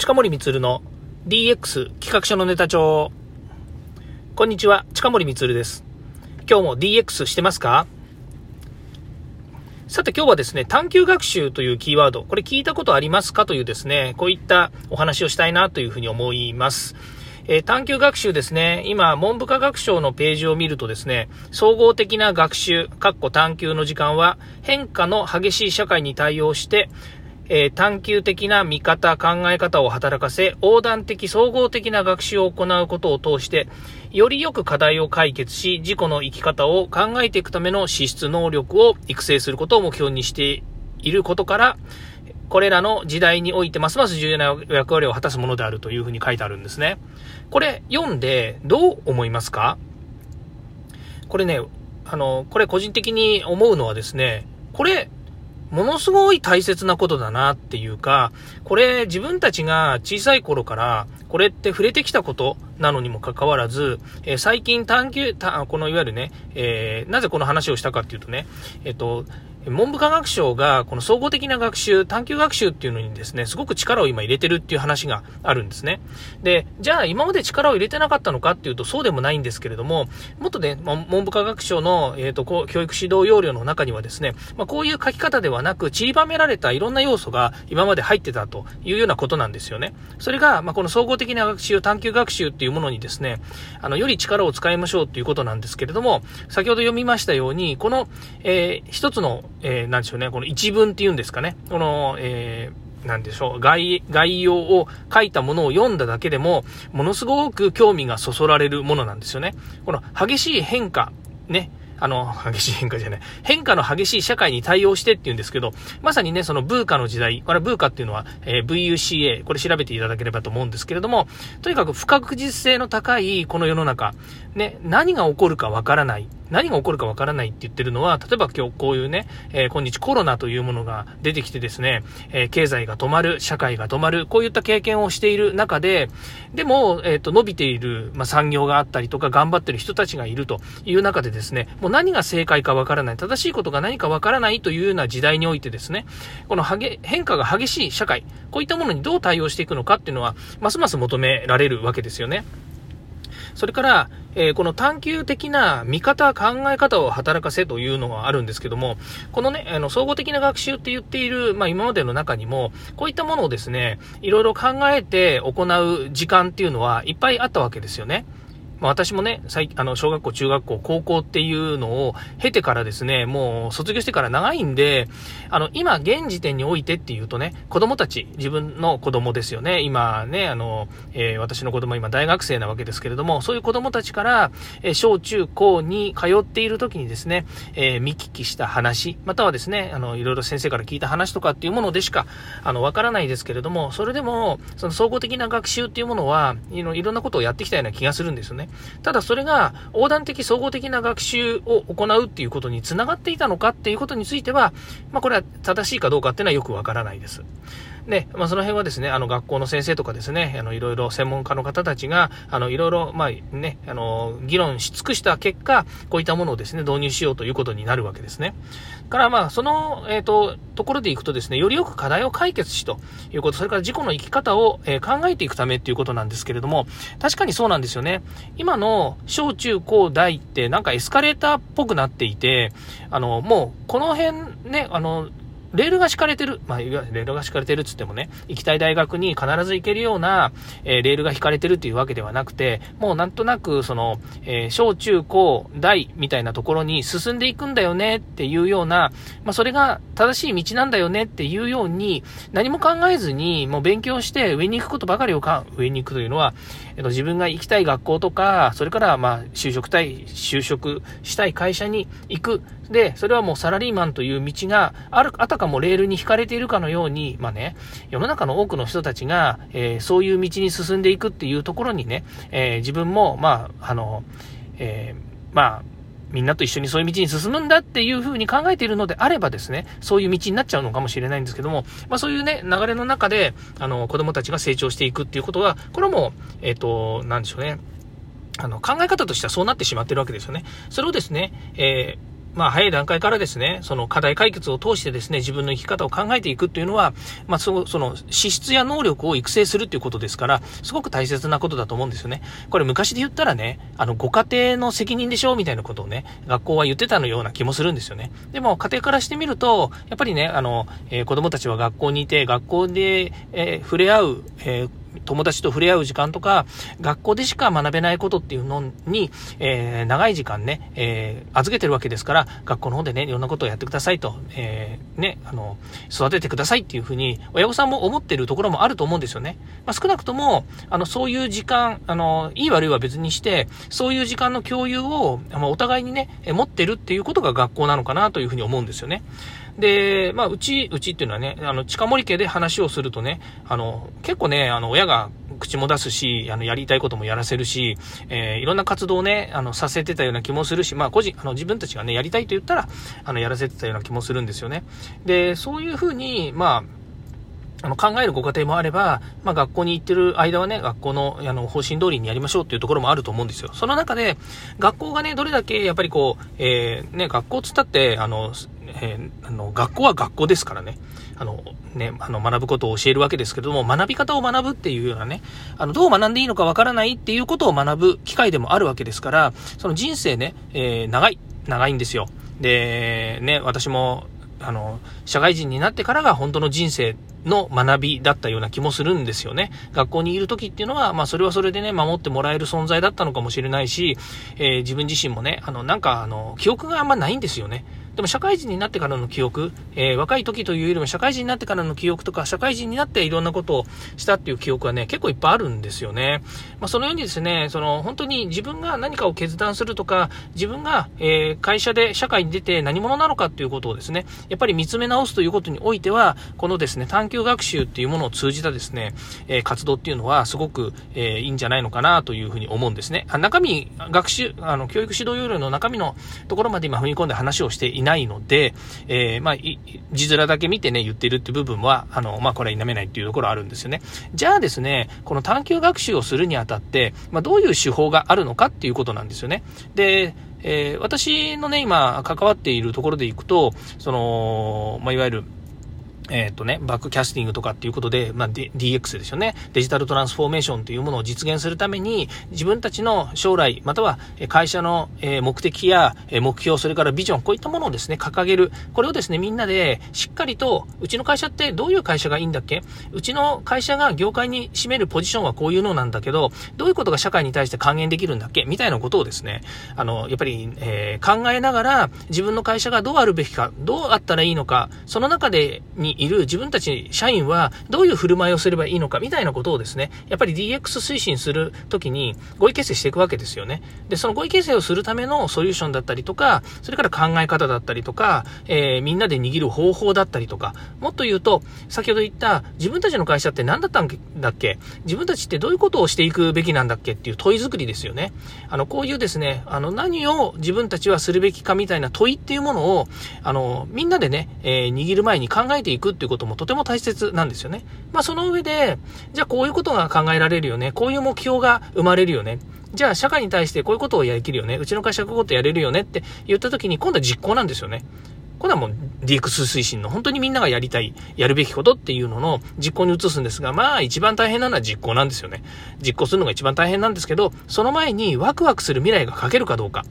近森光の DX 企画書のネタ帳。こんにちは、近森光です。今日も DX してますか？さて今日はですね、探究学習というキーワード、これ聞いたことありますか？というですね、こういったお話をしたいなというふうに思います。えー、探究学習ですね、今、文部科学省のページを見るとですね、総合的な学習、括弧探究の時間は、変化の激しい社会に対応して、えー、探求的な見方、考え方を働かせ、横断的、総合的な学習を行うことを通して、よりよく課題を解決し、自己の生き方を考えていくための資質能力を育成することを目標にしていることから、これらの時代においてますます重要な役割を果たすものであるというふうに書いてあるんですね。これ読んでどう思いますか？これね、あの、これ個人的に思うのはですね、これものすごい大切なことだなっていうか、これ自分たちが小さい頃からこれって触れてきたことなのにもかかわらず、えー、最近探求、このいわゆるね、えー、なぜこの話をしたかっていうとね、えっ、と、文部科学省がこの総合的な学習、探究学習っていうのにですね、すごく力を今入れてるっていう話があるんですね。で、じゃあ今まで力を入れてなかったのかっていうとそうでもないんですけれども、もっとね、文部科学省の、えーと、と教育指導要領の中にはですね、まあ、こういう書き方ではなく散りばめられたいろんな要素が今まで入ってたというようなことなんですよね。それが、まあ、この総合的な学習、探究学習っていうものにですね、あの、より力を使いましょうっていうことなんですけれども、先ほど読みましたように、この、えー、一つの、えー、なんでしょうね、この一文っていうんですかね、この、えー、なんでしょう、概、概要を書いたものを読んだだけでも、ものすごく興味がそそられるものなんですよね。この激しい変化、ね、あの、激しい変化じゃない。変化の激しい社会に対応してっていうんですけど、まさにね、そのブーカの時代、これブーカっていうのは、えー、VUCA、これ調べていただければと思うんですけれども、とにかく不確実性の高いこの世の中、ね、何が起こるかわからない。何が起こるかわからないって言ってるのは、例えば今日こういうね、えー、今日コロナというものが出てきてですね、えー、経済が止まる、社会が止まる、こういった経験をしている中で、でも、えっ、ー、と、伸びている、まあ、産業があったりとか、頑張ってる人たちがいるという中でですね、もう何が正解かわからない、正しいことが何かわからないというような時代においてですね、この変化が激しい社会、こういったものにどう対応していくのかっていうのは、ますます求められるわけですよね。それから、えー、この探究的な見方、考え方を働かせというのはあるんですけども、このね、あの、総合的な学習って言っている、まあ今までの中にも、こういったものをですね、いろいろ考えて行う時間っていうのはいっぱいあったわけですよね。まあ、私もね、最あの小学校、中学校、高校っていうのを経てからですね、もう卒業してから長いんで、あの、今、現時点においてっていうとね、子供たち、自分の子供ですよね、今ね、あの、えー、私の子供今大学生なわけですけれども、そういう子供たちから、えー、小中高に通っている時にですね、えー、見聞きした話、またはですね、あの、いろいろ先生から聞いた話とかっていうものでしか、あの、わからないですけれども、それでも、その総合的な学習っていうものは、いろいろんなことをやってきたような気がするんですよね。ただそれが横断的総合的な学習を行うっていうことにつながっていたのかっていうことについては、まあこれは正しいかどうかっていうのはよくわからないです。で、まあ、その辺はですね、あの、学校の先生とかですね、あの、いろいろ専門家の方たちが、あの、いろいろ、まあ、ね、あの、議論し尽くした結果、こういったものをですね、導入しようということになるわけですね。から、まあ、その、えっ、ー、と、ところでいくとですね、よりよく課題を解決しということ、それから自己の生き方を、えー、考えていくためっていうことなんですけれども、確かにそうなんですよね。今の小中高大ってなんかエスカレーターっぽくなっていて、あの、もう、この辺ね、あの、レールが敷かれてる、まあ、レールが敷かれてるっつってもね、行きたい大学に必ず行けるような、えー、レールが引かれてるっていうわけではなくて、もうなんとなく、その、えー、小中高大みたいなところに進んでいくんだよねっていうような、まあ、それが正しい道なんだよねっていうように、何も考えずに、もう勉強して上に行くことばかりをか、上に行くというのは、えっと、自分が行きたい学校とか、それから、まあ、就職たい、就職したい会社に行く。で、それはもうサラリーマンという道がある、あたかもレールに引かれているかのように、まあね、世の中の多くの人たちが、えー、そういう道に進んでいくっていうところにね、えー、自分も、まあ、あの、えー、まあ、みんなと一緒にそういう道に進むんだっていうふうに考えているのであればですね、そういう道になっちゃうのかもしれないんですけども、まあそういうね、流れの中で、あの、子供たちが成長していくっていうことは、これも、えっ、ー、と、なんでしょうね。あの、考え方としてはそうなってしまってるわけですよね。それをですね、えーまあ、早い段階からですね、その課題解決を通してですね、自分の生き方を考えていくっていうのは、まあ、そその資質や能力を育成するっていうことですから、すごく大切なことだと思うんですよね。これ昔で言ったらね、あの、ご家庭の責任でしょみたいなことをね、学校は言ってたのような気もするんですよね。でも、家庭からしてみると、やっぱりね、あの、えー、子供たちは学校にいて、学校で、えー、触れ合う、えー友達と触れ合う時間とか、学校でしか学べないことっていうのに、えー、長い時間ね、えー、預けてるわけですから、学校の方でね、いろんなことをやってくださいと、えー、ね、あの、育ててくださいっていうふうに、親御さんも思ってるところもあると思うんですよね。まあ、少なくとも、あの、そういう時間、あの、いい悪いは別にして、そういう時間の共有を、まあ、お互いにね、持ってるっていうことが学校なのかなというふうに思うんですよね。で、まあ、うち、うちっていうのはね、あの、近森家で話をするとね、あの、結構ね、あの、親が口も出すし、あの、やりたいこともやらせるし、えー、いろんな活動をね、あの、させてたような気もするし、まあ、個人、あの、自分たちがね、やりたいと言ったら、あの、やらせてたような気もするんですよね。で、そういうふうに、まあ、あの、考えるご家庭もあれば、まあ、学校に行ってる間はね、学校の、あの、方針通りにやりましょうっていうところもあると思うんですよ。その中で、学校がね、どれだけ、やっぱりこう、えー、ね、学校つったって、あの、えー、あの、学校は学校ですからね。あの、ね、あの、学ぶことを教えるわけですけども、学び方を学ぶっていうようなね、あの、どう学んでいいのかわからないっていうことを学ぶ機会でもあるわけですから、その人生ね、えー、長い、長いんですよ。で、ね、私も、あの、社会人になってからが本当の人生の学びだったような気もするんですよね。学校にいる時っていうのは、まあそれはそれでね、守ってもらえる存在だったのかもしれないし、えー、自分自身もね、あの、なんかあの、記憶があんまないんですよね。でも社会人になってからの記憶、えー、若い時というよりも社会人になってからの記憶とか、社会人になっていろんなことをしたっていう記憶はね、結構いっぱいあるんですよね。まあ、そのようにですね、その本当に自分が何かを決断するとか、自分が、えー、会社で社会に出て何者なのかっていうことをですね、やっぱり見つめ直すということにおいては、このですね、探究学習っていうものを通じたですね、えー、活動っていうのはすごく、えいいんじゃないのかなというふうに思うんですね。あ中身、学習、あの、教育指導要領の中身のところまで今踏み込んで話をしていいないので、えー、まあ、字面だけ見てね、言ってるって部分は、あの、まあ、これは否めないっていうところあるんですよね。じゃあですね、この探究学習をするにあたって、まあ、どういう手法があるのかっていうことなんですよね。で、えー、私のね、今、関わっているところでいくと、その、まあ、いわゆる、えっ、ー、とね、バックキャスティングとかっていうことで、まあ、D、DX ですよね。デジタルトランスフォーメーションというものを実現するために、自分たちの将来、または会社の目的や目標、それからビジョン、こういったものをですね、掲げる。これをですね、みんなでしっかりと、うちの会社ってどういう会社がいいんだっけ？うちの会社が業界に占めるポジションはこういうのなんだけど、どういうことが社会に対して還元できるんだっけ？みたいなことをですね、あの、やっぱり、えー、考えながら、自分の会社がどうあるべきか、どうあったらいいのか、その中でにいる自分たち社員はどういう振る舞いをすればいいのかみたいなことをですね、やっぱり DX 推進するときに合意形成していくわけですよね。で、その合意形成をするためのソリューションだったりとか、それから考え方だったりとか、えー、みんなで握る方法だったりとか、もっと言うと、先ほど言った自分たちの会社って何だったんだっけ？自分たちってどういうことをしていくべきなんだっけ？っていう問い作りですよね。あの、こういうですね、あの、何を自分たちはするべきかみたいな問いっていうものを、あの、みんなでね、えー、握る前に考えていくっていうこともとても大切なんですよね。まあその上で、じゃあこういうことが考えられるよね。こういう目標が生まれるよね。じゃあ社会に対してこういうことをやりきるよね。うちの会社こういうことやれるよねって言った時に今度は実行なんですよね。これはもう DX 推進の本当にみんながやりたい、やるべきことっていうのの実行に移すんですが、まあ一番大変なのは実行なんですよね。実行するのが一番大変なんですけど、その前にワクワクする未来が書けるかどうか。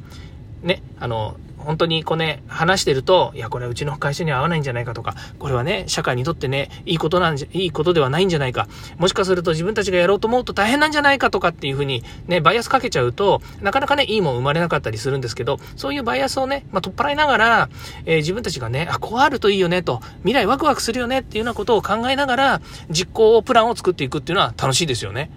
ね、あの、本当にこうね、話してると、いや、これうちの会社に合わないんじゃないかとか、これはね、社会にとってね、いいことなんじゃ、いいことではないんじゃないか。もしかすると自分たちがやろうと思うと大変なんじゃないかとかっていうふうにね、バイアスかけちゃうと、なかなかね、いいもん生まれなかったりするんですけど、そういうバイアスをね、まあ、取っ払いながら、えー、自分たちがね、あ、こうあるといいよねと、未来ワクワクするよねっていうようなことを考えながら、実行プランを作っていくっていうのは楽しいですよね。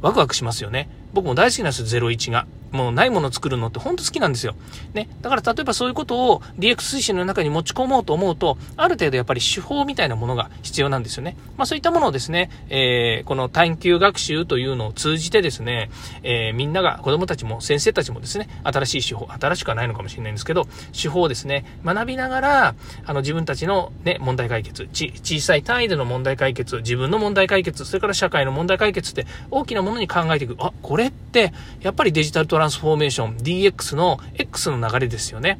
ワクワクしますよね。僕も大好きなんですよ、01が。もうないものを作るのって本当好きなんですよ。ね。だから例えばそういうことを DX 推進の中に持ち込もうと思うと、ある程度やっぱり手法みたいなものが必要なんですよね。まあそういったものをですね、えー、この探究学習というのを通じてですね、えー、みんなが、子供たちも先生たちもですね、新しい手法、新しくはないのかもしれないんですけど、手法をですね、学びながら、あの自分たちのね、問題解決、ち、小さい単位での問題解決、自分の問題解決、それから社会の問題解決って大きなものに考えていく。あ、これって、やっぱりデジタルトランスフォーメーション、DX の X の流れですよね。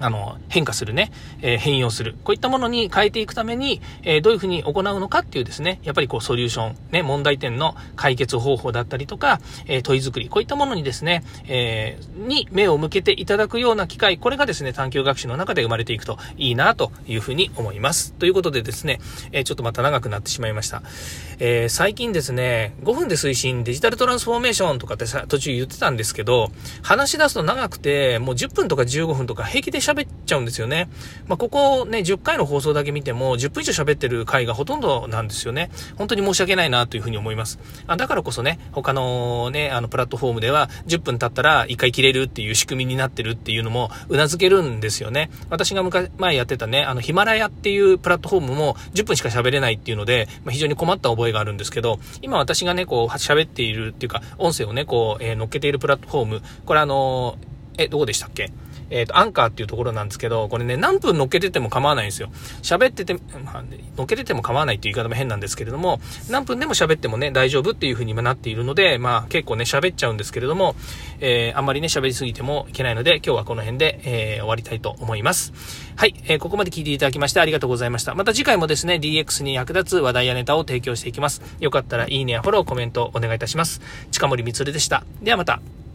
あの、変化するね、えー、変容する。こういったものに変えていくために、えー、どういうふうに行うのかっていうですね、やっぱりこう、ソリューション、ね、問題点の解決方法だったりとか、えー、問い作り、こういったものにですね、えに目を向けていただくような機会、これがですね、探究学習の中で生まれていくといいなというふうに思います。ということでですね、えちょっとまた長くなってしまいました。え最近ですね、5分で推進デジタルトランスフォーメーションとかってさ、途中言ってたんですけど、話し出すと長くて、もう10分とか15分とか平気で喋っちゃうんですよね。まあ、ここね、10回の放送だけ見ても、10分以上喋ってる回がほとんどなんですよね。本当に申し訳ないなというふうに思います。あだからこそね、他のね、あの、プラットフォームでは、10分経ったら1回切れるっていう仕組みになってるっていうのも、頷けるんですよね。私が昔、前やってたね、あの、ヒマラヤっていうプラットフォームも10分しか喋れないっていうので、まあ、非常に困った覚えがあるんですけど、今私がね、こう、喋っているっていうか、音声をね、こう、えー、乗っけているプラットフォーム、これあのー、え、どこでしたっけ？えっ、ー、と、アンカーっていうところなんですけど、これね、何分乗っけてても構わないんですよ。喋ってて、まあ、乗っけてても構わないっていう言い方も変なんですけれども、何分でも喋ってもね、大丈夫っていう風に今なっているので、まあ、結構ね、喋っちゃうんですけれども、えー、あんまりね、喋りすぎてもいけないので、今日はこの辺で、えー、終わりたいと思います。はい、えー、ここまで聞いていただきましてありがとうございました。また次回もですね、DX に役立つ話題やネタを提供していきます。よかったらいいねやフォロー、コメントお願いいたします。近森光でした。ではまた。